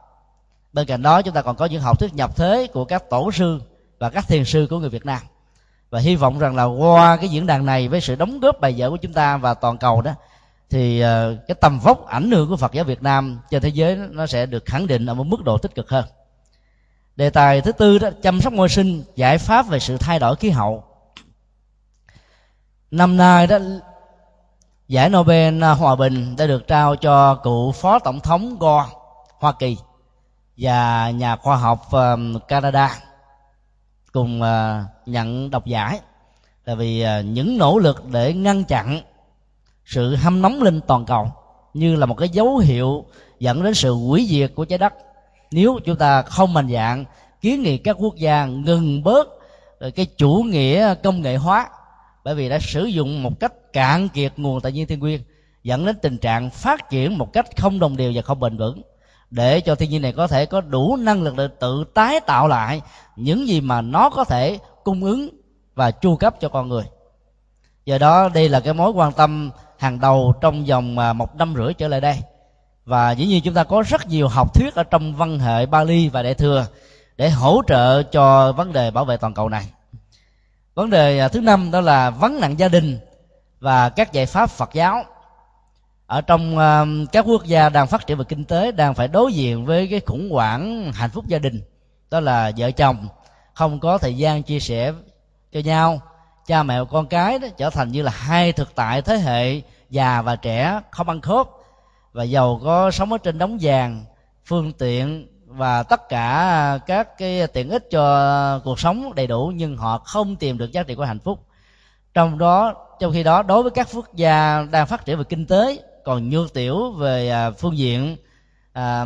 Bên cạnh đó, chúng ta còn có những học thuyết nhập thế của các tổ sư và các thiền sư của người Việt Nam. Và hy vọng rằng là qua cái diễn đàn này với sự đóng góp bài vở của chúng ta và toàn cầu đó, thì à, cái tầm vóc ảnh hưởng của Phật giáo Việt Nam trên thế giới nó sẽ được khẳng định ở một mức độ tích cực hơn đề tài thứ tư đó, chăm sóc môi sinh, giải pháp về sự thay đổi khí hậu. Năm nay đó, giải Nobel hòa bình đã được trao cho cựu phó tổng thống Gore Hoa Kỳ và nhà khoa học um, Canada cùng uh, nhận độc giải. Là vì uh, những nỗ lực để ngăn chặn sự hâm nóng lên toàn cầu, như là một cái dấu hiệu dẫn đến sự hủy diệt của trái đất nếu chúng ta không mạnh dạng, kiến nghị các quốc gia ngừng bớt cái chủ nghĩa công nghệ hóa, bởi vì đã sử dụng một cách cạn kiệt nguồn tài nguyên thiên nguyên dẫn đến tình trạng phát triển một cách không đồng đều và không bền vững. Để cho thiên nhiên này có thể có đủ năng lực để tự tái tạo lại những gì mà nó có thể cung ứng và chu cấp cho con người. Do đó, đây là cái mối quan tâm hàng đầu trong vòng à, một năm rưỡi trở lại đây và dĩ nhiên chúng ta có rất nhiều học thuyết ở trong văn hệ Bali và Đại thừa để hỗ trợ cho vấn đề bảo vệ toàn cầu này. Vấn đề à, thứ năm đó là vấn nạn gia đình và các giải pháp Phật giáo. Ở trong à, các quốc gia đang phát triển về kinh tế đang phải đối diện với cái khủng hoảng hạnh phúc gia đình, đó là vợ chồng không có thời gian chia sẻ cho nhau, cha mẹ và con cái đó trở thành như là hai thực tại thế hệ già và trẻ không ăn khớp và giàu có sống ở trên đống vàng phương tiện và tất cả các cái tiện ích cho cuộc sống đầy đủ nhưng họ không tìm được giá trị của hạnh phúc. Trong đó trong khi đó đối với các quốc gia đang phát triển về kinh tế còn nhược tiểu về à, phương diện à,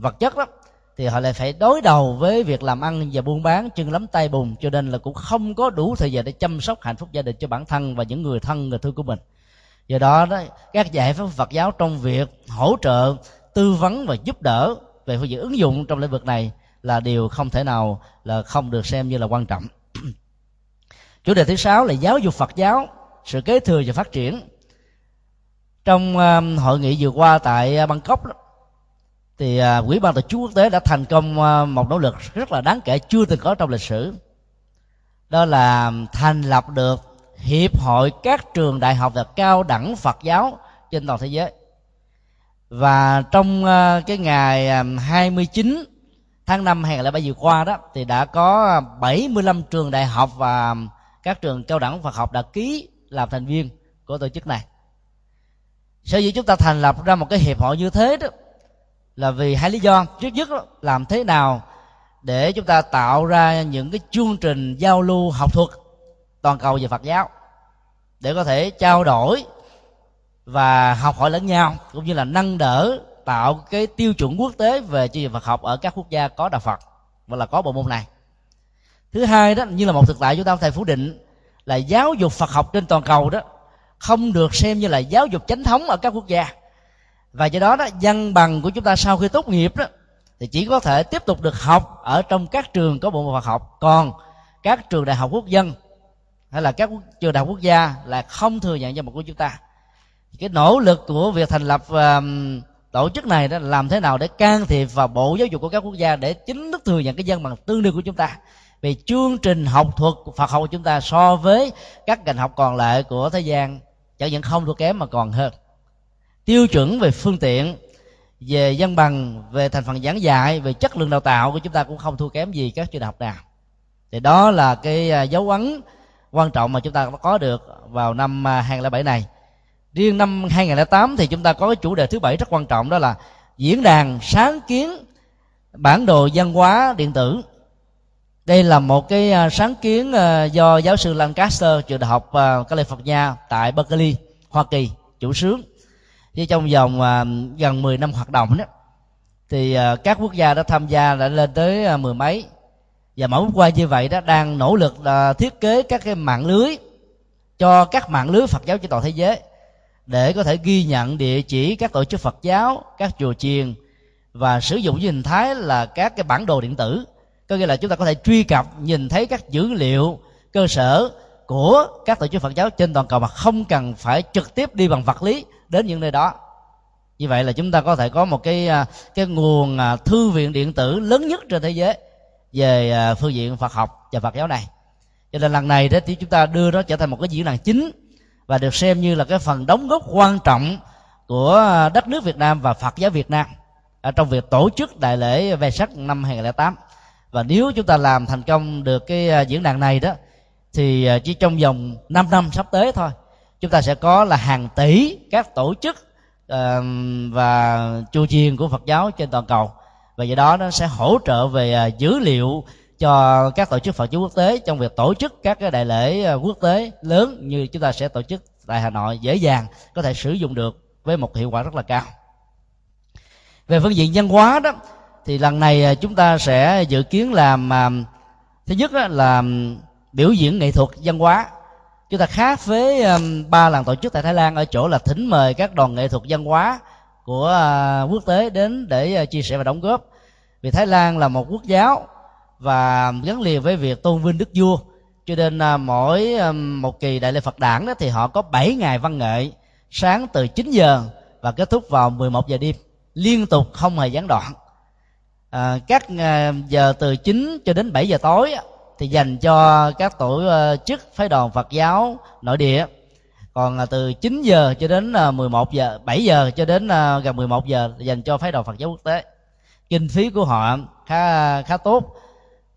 vật chất đó thì họ lại phải đối đầu với việc làm ăn và buôn bán chân lắm tay bùn cho nên là cũng không có đủ thời giờ để chăm sóc hạnh phúc gia đình cho bản thân và những người thân người thương của mình do đó đó các giải pháp Phật giáo trong việc hỗ trợ tư vấn và giúp đỡ về phương diện ứng dụng trong lĩnh vực này là điều không thể nào là không được xem như là quan trọng. Chủ đề thứ sáu là giáo dục Phật giáo sự kế thừa và phát triển. Trong uh, hội nghị vừa qua tại uh, Bangkok đó, thì uh, quỹ ban tổ chức quốc tế đã thành công uh, một nỗ lực rất là đáng kể chưa từng có trong lịch sử. Đó là um, thành lập được hiệp hội các trường đại học và cao đẳng Phật giáo trên toàn thế giới. Và trong ờ, cái ngày ờ, 29 tháng 5 2007 vừa qua đó thì đã có 75 trường đại học và các trường cao đẳng Phật học đã ký làm thành viên của tổ chức này. Sở dĩ chúng ta thành lập ra một cái hiệp hội như thế đó là vì hai lý do. Trước nhất đó, làm thế nào để chúng ta tạo ra những cái chương trình giao lưu học thuật toàn cầu về Phật giáo để có thể trao đổi và học hỏi lẫn nhau, cũng như là nâng đỡ, tạo cái tiêu chuẩn quốc tế về chương trình Phật học ở các quốc gia có đạo Phật và là có bộ môn này. Thứ hai đó, như là một thực tại chúng ta thầy thể phủ định là giáo dục Phật học trên toàn cầu đó không được xem như là giáo dục chánh thống ở các quốc gia. Và do đó đó, văn bằng của chúng ta sau khi tốt nghiệp đó thì chỉ có thể tiếp tục được học ở trong các trường có bộ môn Phật học. Còn các trường đại học quốc dân hay là các trường đại học quốc gia là không thừa nhận danh mục của chúng ta. Cái nỗ lực của việc thành lập uh, tổ chức này đó làm thế nào để can thiệp vào bộ giáo dục của các quốc gia để chính thức thừa nhận cái dân bằng tương đương của chúng ta? Về chương trình học thuật Phật học của chúng ta so với các ngành học còn lại của thế gian chẳng những không thua kém mà còn hơn. Tiêu chuẩn về phương tiện về dân bằng về thành phần giảng dạy về chất lượng đào tạo của chúng ta cũng không thua kém gì các trường đại học nào. Thì đó là cái à, dấu ấn quan trọng mà chúng ta có được vào năm à, 2007 này. Riêng năm 2008 thì chúng ta có cái chủ đề thứ bảy rất quan trọng, đó là diễn đàn sáng kiến bản đồ văn hóa điện tử. Đây là một cái à, sáng kiến à, do giáo sư Lancaster, trường đại học California tại Berkeley, Hoa Kỳ, chủ sướng. Với trong vòng gần 10 năm hoạt động đó, thì các quốc gia đã tham gia đã lên tới mười mấy và mỗi quốc gia như vậy đó đang nỗ lực là thiết kế các cái mạng lưới cho các mạng lưới Phật giáo trên toàn thế giới để có thể ghi nhận địa chỉ các tổ chức Phật giáo, các chùa chiền và sử dụng hình thái là các cái bản đồ điện tử. Có nghĩa là chúng ta có thể truy cập nhìn thấy các dữ liệu cơ sở của các tổ chức Phật giáo trên toàn cầu mà không cần phải trực tiếp đi bằng vật lý đến những nơi đó. Như vậy là chúng ta có thể có một cái à, cái nguồn à, thư viện điện tử lớn nhất trên thế giới về à, phương diện Phật học và Phật giáo này. Cho nên lần này đó, thì chúng ta đưa nó trở thành một cái diễn đàn chính và được xem như là cái phần đóng góp quan trọng của à, đất nước Việt Nam và Phật giáo Việt Nam ở trong việc tổ chức đại lễ về sắc năm 2008 và nếu chúng ta làm thành công được cái à, diễn đàn này đó, thì chỉ trong vòng 5 năm sắp tới thôi, chúng ta sẽ có là hàng tỷ các tổ chức và chùa chiền của Phật giáo trên toàn cầu và do đó nó sẽ hỗ trợ về à, dữ liệu cho các tổ chức Phật giáo quốc tế trong việc tổ chức các cái đại lễ à, quốc tế lớn như chúng ta sẽ tổ chức tại Hà Nội dễ dàng, có thể sử dụng được với một hiệu quả rất là cao. Về phương diện văn hóa đó, thì lần này à, chúng ta sẽ dự kiến làm thứ nhất là biểu diễn nghệ thuật văn hóa. Chúng ta khác với ba lần tổ chức tại thái lan ở chỗ là thỉnh mời các đoàn nghệ thuật văn hóa của quốc tế đến để chia sẻ và đóng góp vì thái lan là một quốc giáo và gắn liền với việc tôn vinh đức vua. Cho nên à, mỗi à, một kỳ đại lễ Phật đản đó thì họ có 7 ngày văn nghệ sáng từ 9 giờ và kết thúc vào 11 giờ đêm liên tục không hề gián đoạn. À, các à, giờ từ 9 cho đến 7 giờ tối thì dành cho các tổ chức phái đoàn Phật giáo nội địa. Còn từ 9 giờ cho đến 11 giờ 7 giờ cho đến gần 11 giờ dành cho phái đoàn Phật giáo quốc tế kinh phí của họ khá khá tốt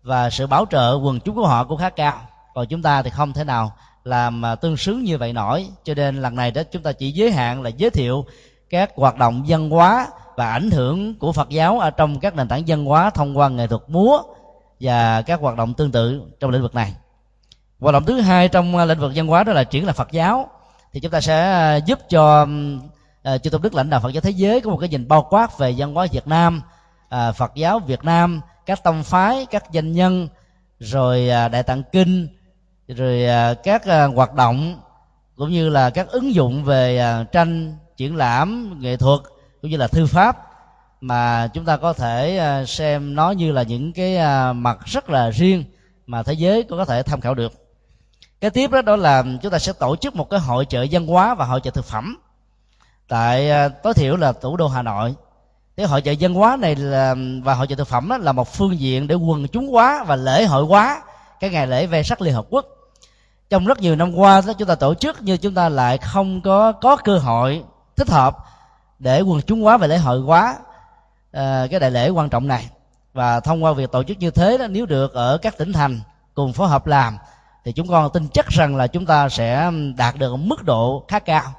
và sự bảo trợ quần chúng của họ cũng khá cao. Còn chúng ta thì không thể nào làm à, tương xứng như vậy nổi. Cho nên lần này đó chúng ta chỉ giới hạn là giới thiệu các hoạt động văn hóa và ảnh hưởng của Phật giáo ở trong các nền tảng văn hóa thông qua nghệ thuật múa và các hoạt động tương tự trong lĩnh vực này. Hoạt động thứ hai trong à, lĩnh vực văn hóa đó là triển là Phật giáo. Thì chúng ta sẽ à, giúp cho chư tôn đức lãnh đạo Phật giáo thế giới có một cái nhìn bao quát về văn hóa Việt Nam à, Phật giáo Việt Nam các tông phái các danh nhân rồi à, đại tạng kinh rồi à, các à, hoạt động cũng như là các ứng dụng về à, tranh triển lãm nghệ thuật cũng như là thư pháp mà chúng ta có thể à, xem nó như là những cái à, mặt rất là riêng mà thế giới cũng có thể tham khảo được. Cái tiếp đó đó là chúng ta sẽ tổ chức một cái hội chợ văn hóa và hội chợ thực phẩm tại à, tối thiểu là thủ đô hà nội cái hội chợ dân hóa này là và hội chợ thực phẩm đó là một phương diện để quần chúng hóa và lễ hội hóa cái ngày lễ ve sắc liên hợp quốc. Trong rất nhiều năm qua đó chúng ta tổ chức nhưng chúng ta lại không có có cơ hội thích hợp để quần chúng hóa và lễ hội hóa uh, cái đại lễ quan trọng này. Và thông qua việc tổ chức như thế đó nếu được ở các tỉnh thành cùng phối hợp làm thì chúng con tin chắc rằng là chúng ta sẽ đạt được mức độ khá cao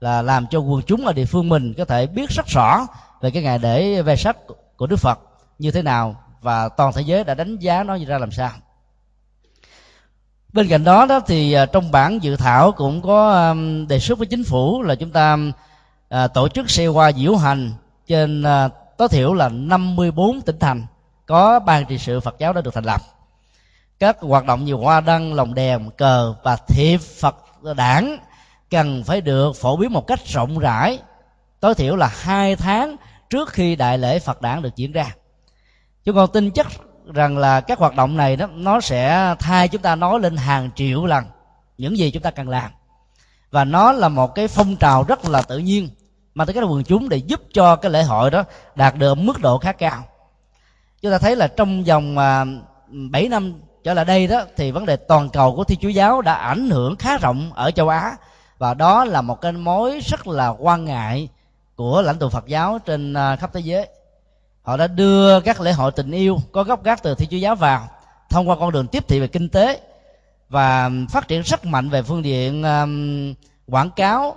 là làm cho quần chúng ở địa phương mình có thể biết rất rõ về cái ngày để về sách của Đức Phật như thế nào và toàn thế giới đã đánh giá nó như ra làm sao. Bên cạnh đó đó thì à, trong bản dự thảo cũng có đề xuất với chính phủ là chúng ta à, tổ chức xe hoa diễu hành trên à, tối thiểu là 54 tỉnh thành có ban trị sự Phật giáo đã được thành lập. Các hoạt động như hoa đăng, lồng đèn, cờ và thiệp Phật đảng cần phải được phổ biến một cách rộng rãi, tối thiểu là hai tháng trước khi đại lễ Phật đản được diễn ra. Chúng con tin chắc rằng là các hoạt động này đó nó sẽ thay chúng ta nói lên hàng triệu lần những gì chúng ta cần làm. Và nó là một cái phong trào rất là tự nhiên, mà tới các quần chúng để giúp cho cái lễ hội đó đạt được mức độ khá cao. Chúng ta thấy là trong vòng à, 7 năm trở lại đây đó, thì vấn đề toàn cầu của thiên chúa giáo đã ảnh hưởng khá rộng ở châu á. Và đó là một cái mối rất là quan ngại của lãnh tụ phật giáo trên à, khắp thế giới. Họ đã đưa các lễ hội tình yêu có gốc gác từ thiên chúa giáo vào thông qua con đường tiếp thị về kinh tế và phát triển rất mạnh về phương diện um, quảng cáo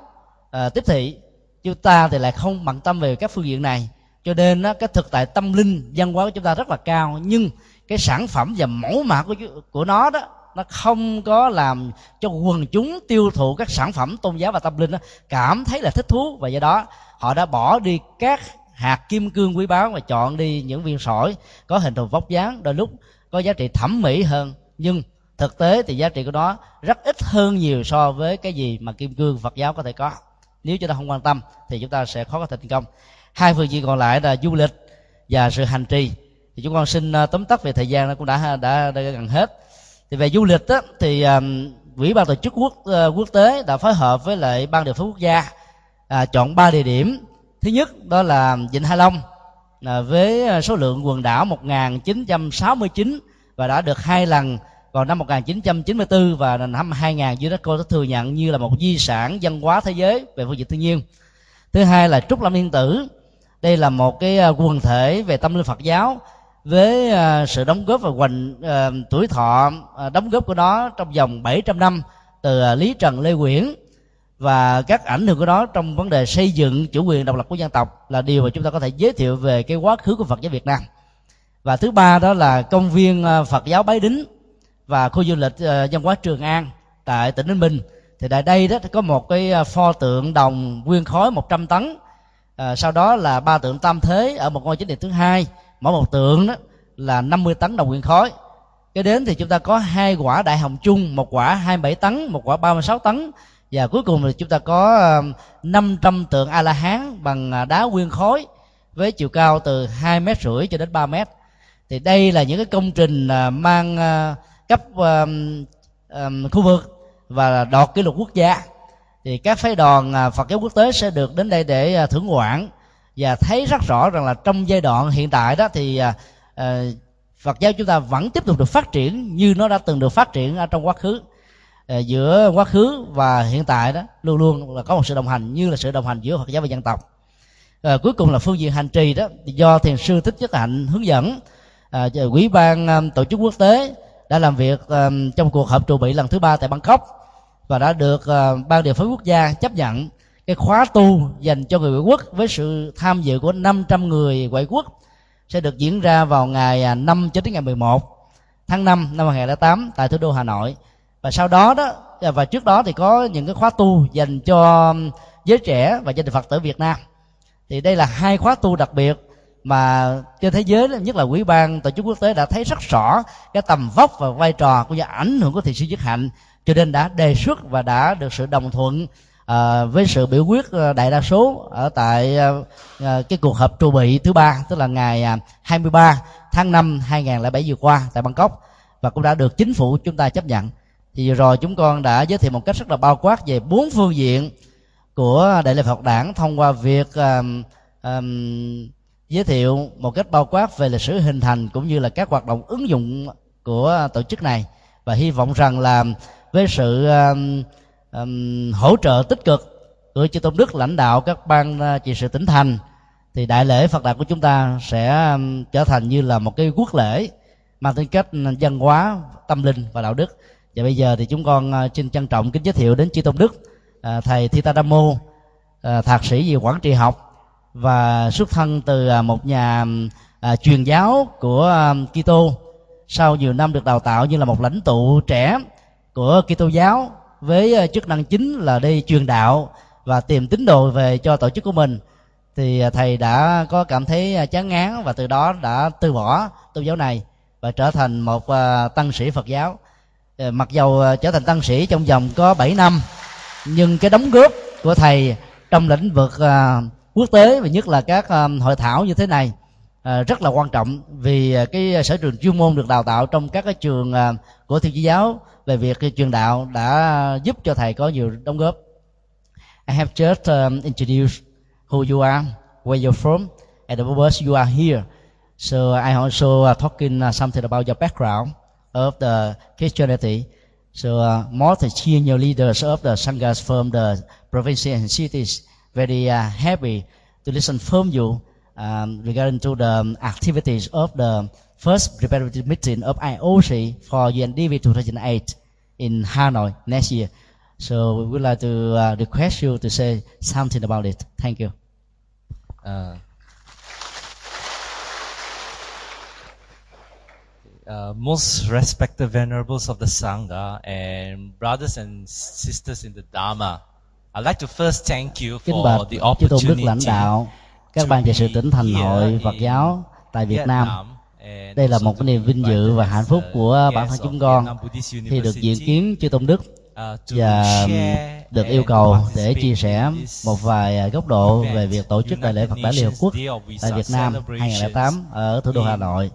uh, tiếp thị. Chúng ta thì lại không bận tâm về các phương diện này. Cho nên đó, cái thực tại tâm linh văn hóa của chúng ta rất là cao nhưng cái sản phẩm và mẫu mã của của nó đó nó không có làm cho quần chúng tiêu thụ các sản phẩm tôn giáo và tâm linh đó cảm thấy là thích thú. Và do đó họ đã bỏ đi các hạt kim cương quý báu và chọn đi những viên sỏi có hình thù vóc dáng đôi lúc có giá trị thẩm mỹ hơn. Nhưng thực tế thì giá trị của nó rất ít hơn nhiều so với cái gì mà kim cương phật giáo có thể có. Nếu chúng ta không quan tâm thì chúng ta sẽ khó có thành công. Hai phương diện còn lại là du lịch và sự hành trì. Thì chúng con xin ờ, tóm tắt về thời gian nó cũng đã đã, đã gần hết. Thì về du lịch đó, thì um, quỹ ban tổ chức quốc uh, quốc tế đã phối hợp với lại ban điều phối quốc gia à, chọn ba địa điểm thứ nhất đó là vịnh Hạ Long à, với à, số lượng quần đảo 1969 và đã được hai lần vào năm 1994 và năm 2000 UNESCO đã thừa nhận như là một di sản văn hóa thế giới về phương diện thiên nhiên. Thứ hai là Trúc Lâm Yên Tử. Đây là một cái à, quần thể về tâm linh Phật giáo với à, sự đóng góp và hoành uh, tuổi thọ uh, đóng góp của nó trong vòng 700 năm từ uh, Lý Trần Lê Quyển và các ảnh hưởng của nó trong vấn đề xây dựng chủ quyền độc lập của dân tộc là điều mà chúng ta có thể giới thiệu về cái quá khứ của Phật giáo Việt Nam. Và thứ ba đó là công viên ờ, Phật giáo Bái Đính và khu du lịch dân văn hóa Trường An tại tỉnh Ninh Bình. Thì tại đây đó có một cái ờ, pho tượng đồng nguyên khối 100 tấn. À, sau đó là ba tượng tam thế ở một ngôi chính điện thứ hai. Mỗi một tượng đó là 50 tấn đồng nguyên khối cái đến thì chúng ta có hai quả đại hồng chung một quả 27 tấn một quả 36 tấn và cuối cùng thì chúng ta có um, 500 tượng a la hán bằng à, đá nguyên khối với chiều cao từ hai mét rưỡi cho đến 3 mét. Thì đây là những cái công trình à, mang à, cấp um, um, khu vực và đọt kỷ lục quốc gia. Thì các phái đoàn Phật giáo quốc tế sẽ được đến đây để thưởng ngoạn. Và thấy rất rõ rằng là trong giai đoạn hiện tại đó thì Phật giáo chúng ta vẫn tiếp tục được phát triển như nó đã từng được phát triển ở trong quá khứ. Ờ, giữa quá khứ và hiện tại đó luôn luôn là có một sự đồng hành như là sự đồng hành giữa Phật giáo và dân tộc. À, cuối cùng là phương diện hành trì đó do thiền sư thích nhất hạnh hướng dẫn ờ, à, quỹ ban um, tổ chức quốc tế đã làm việc um, trong cuộc họp trụ bị lần thứ ba tại bangkok và đã được uh, ban điều phối quốc gia chấp nhận cái khóa tu dành cho người ngoại quốc với sự tham dự của 500 người ngoại quốc sẽ được diễn ra vào ngày à, 5 cho đến ngày 11 tháng 5 năm 2008 tại thủ đô Hà Nội và sau đó đó à, và trước đó thì có những cái khóa tu dành cho um, giới trẻ và gia đình phật tử việt nam. Thì đây là hai khóa tu đặc biệt mà trên thế giới nhất là Quỹ ban tổ chức quốc tế đã thấy rất rõ cái tầm vóc và vai trò của ảnh hưởng của thiền sư nhất hạnh. Cho nên đã đề xuất và đã được sự đồng thuận à, với sự biểu quyết à, đại đa số ở tại à, à cái cuộc họp trù bị thứ ba tức là ngày 23 tháng 5 2007 vừa qua tại Bangkok. Và cũng đã được chính phủ chúng ta chấp nhận thì vừa rồi chúng con đã giới thiệu một cách rất là bao quát về bốn phương diện của đại lễ phật đảng thông qua việc um, um, giới thiệu một cách bao quát về lịch sử hình thành cũng như là các hoạt động ứng dụng của tổ chức này. Và hy vọng rằng là với sự um, um, hỗ trợ tích cực của chư tôn đức lãnh đạo các ban ờ, trị sự tỉnh thành thì đại lễ phật đản của chúng ta sẽ trở thành như là một cái quốc lễ mang tính cách văn hóa tâm linh và đạo đức và bây giờ thì chúng con à, xin trân trọng kính giới thiệu đến chư tôn đức à, thầy Thita Dhammo à, thạc sĩ về quản trị học và xuất thân từ một nhà truyền giáo của Kitô. Sau nhiều năm được đào tạo như là một lãnh tụ trẻ của Kitô giáo với chức năng chính là đi truyền đạo và tìm tín đồ về cho tổ chức của mình, thì thầy đã có cảm thấy chán ngán và từ đó đã từ bỏ tôn giáo này và trở thành một tăng sĩ Phật giáo. Ờ, mặc dầu ờ, trở thành tăng sĩ trong vòng có 7 năm nhưng cái đóng góp của thầy trong lĩnh vực ờ, quốc tế và nhất là các hội thảo như thế này rất là quan trọng vì cái sở trường chuyên môn được đào tạo trong các cái trường của thiên chúa giáo về việc truyền đạo đã giúp cho thầy có nhiều đóng góp I have just um, introduced who you are, where you're from, and the purpose you are here. So I also uh, talking uh, something about your background. Of the Christianity. So uh, more the senior leaders of the sanghas from the provinces and cities very uh, happy to listen from you um, regarding to the um, activities of the first preparative meeting of IOC for UNDP 2008 in Hanoi next year. So we would like to uh, request you to say something about it. Thank you. Uh, uh, most respected venerables of the Sangha and brothers and sisters in the Dharma. I'd like to first thank you for the opportunity Đức lãnh đạo, các ban trị sự tỉnh thành hội Phật giáo tại Việt Nam. Đây là một cái niềm vinh dự và hạnh phúc của bản thân chúng con khi được diện kiến chư Tôn Đức uh, và được yêu cầu để chia sẻ một vài góc độ về việc tổ chức đại lễ Phật đản Liên Hợp Quốc tại Việt Nam 2008 ở thủ đô Hà Nội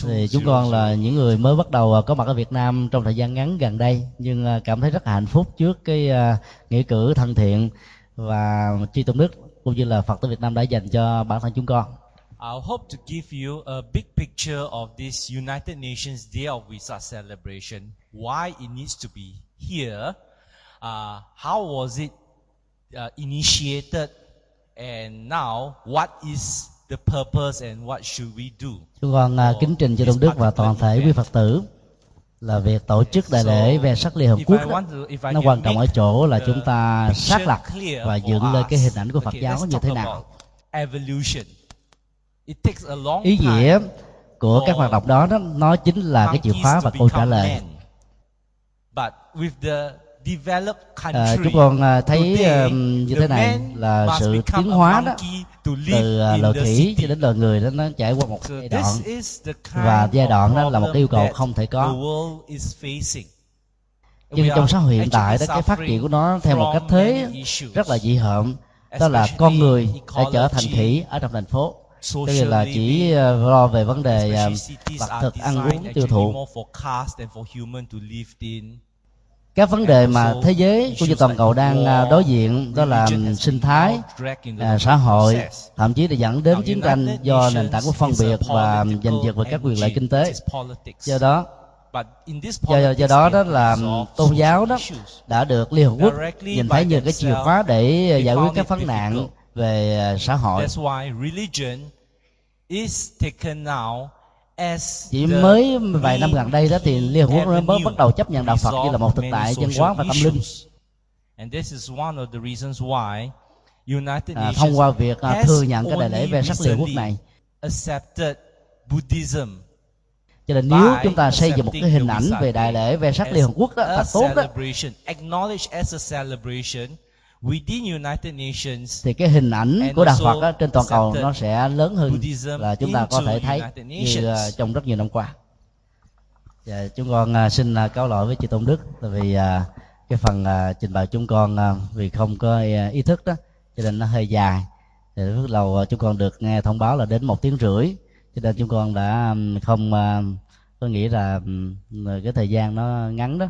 thì chúng con là những người mới bắt đầu à, có mặt ở Việt Nam trong thời gian ngắn gần đây nhưng à, cảm thấy rất hạnh phúc trước cái à, nghĩa cử thân thiện và tri tôn đức cũng như là Phật tử Việt Nam đã dành cho bản thân chúng con. I hope to give you a big picture of this United Nations Day of Visa celebration. Why it needs to be here? Uh, how was it uh, initiated? And now, what is the purpose and what should we do. Chúng con uh, kính trình cho Đông Đức và toàn thể quý Phật tử là việc tổ chức đại lễ về sắc Liên Hợp Quốc đó, nó quan trọng ở chỗ là chúng ta xác lập và dựng lên cái hình ảnh của Phật giáo như thế nào. ý nghĩa của các hoạt động đó, đó nó chính là cái chìa khóa và câu trả lời à, country chúng con à, thấy um, như thế này là sự tiến hóa đó. từ à, loài khỉ cho đến loài người đó nó trải qua một giai đoạn. this is the kind và giai đoạn đó là một yêu cầu không thể có. the world is facing. nhưng trong xã hội hiện tại đó cái phát triển của nó theo một cách thế rất là dị hợm đó là con người đã trở thành khỉ ở trong thành phố. Tức là chỉ lo về vấn đề vật thực ăn uống tiêu thụ các vấn đề mà thế giới cũng như toàn cầu đang à, đối diện đó là sinh thái à, xã hội thậm chí là dẫn đến chiến tranh do nền tảng của phân biệt và giành giật về các quyền lợi kinh tế. Do đó do, do đó đó là tôn giáo đó đã được liên hợp quốc nhìn thấy như cái chìa khóa để à, giải quyết các vấn nạn về à, xã hội. Chỉ mới vài năm gần đây đó thì liên hợp quốc mới bắt đầu chấp nhận đạo Phật như là một thực tại văn hóa và tâm linh issues. And this is one of the reasons why United à, Nations thông qua việc à, thừa nhận cái đại lễ về sắc liên quốc này accepted Buddhism cho nên nếu chúng ta xây dựng một cái hình ảnh về đại lễ về sắc as liên hợp quốc đó a thật tốt đó within United Nations thì cái hình ảnh của đạo Phật đó, trên toàn cầu nó sẽ lớn hơn Buddhism là chúng ta có thể thấy như à, trong rất nhiều năm qua. Và chúng con à, xin à, cáo lỗi với chị Tôn Đức tại vì cái phần trình bày chúng con vì không có ý thức đó cho nên nó hơi dài. Thì lúc đầu chúng con được nghe thông báo là đến một tiếng rưỡi cho nên chúng con đã không có nghĩ là cái thời gian nó ngắn đó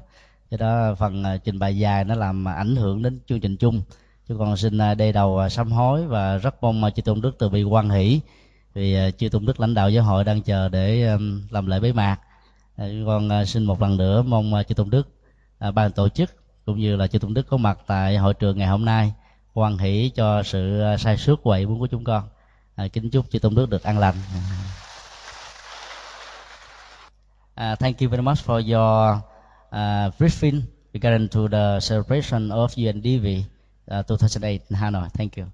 do đó phần à, trình bày dài nó làm ảnh hưởng đến chương trình chung. Chúng con xin à, đây đầu à, sám hối và rất mong mà chư tôn đức từ bi quan hỷ vì chư tôn đức lãnh đạo giáo hội đang chờ để làm lễ bế mạc. Chúng con xin một lần nữa mong chư tôn đức ban tổ chức cũng như là chư tôn đức có mặt tại hội trường ngày hôm nay quan hỷ cho sự sai suốt quậy muốn của chúng con. À, kính chúc chư tôn đức được an lành. Uh, thank you very much for your uh, briefing regarding to the celebration of UNDV uh, 2008 in Hanoi. Thank you.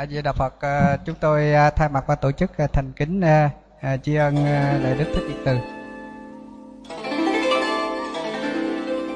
a di đà phật à, chúng tôi à, thay mặt ban tổ chức à, thành kính à, à tri ân à, đại đức thích nhật từ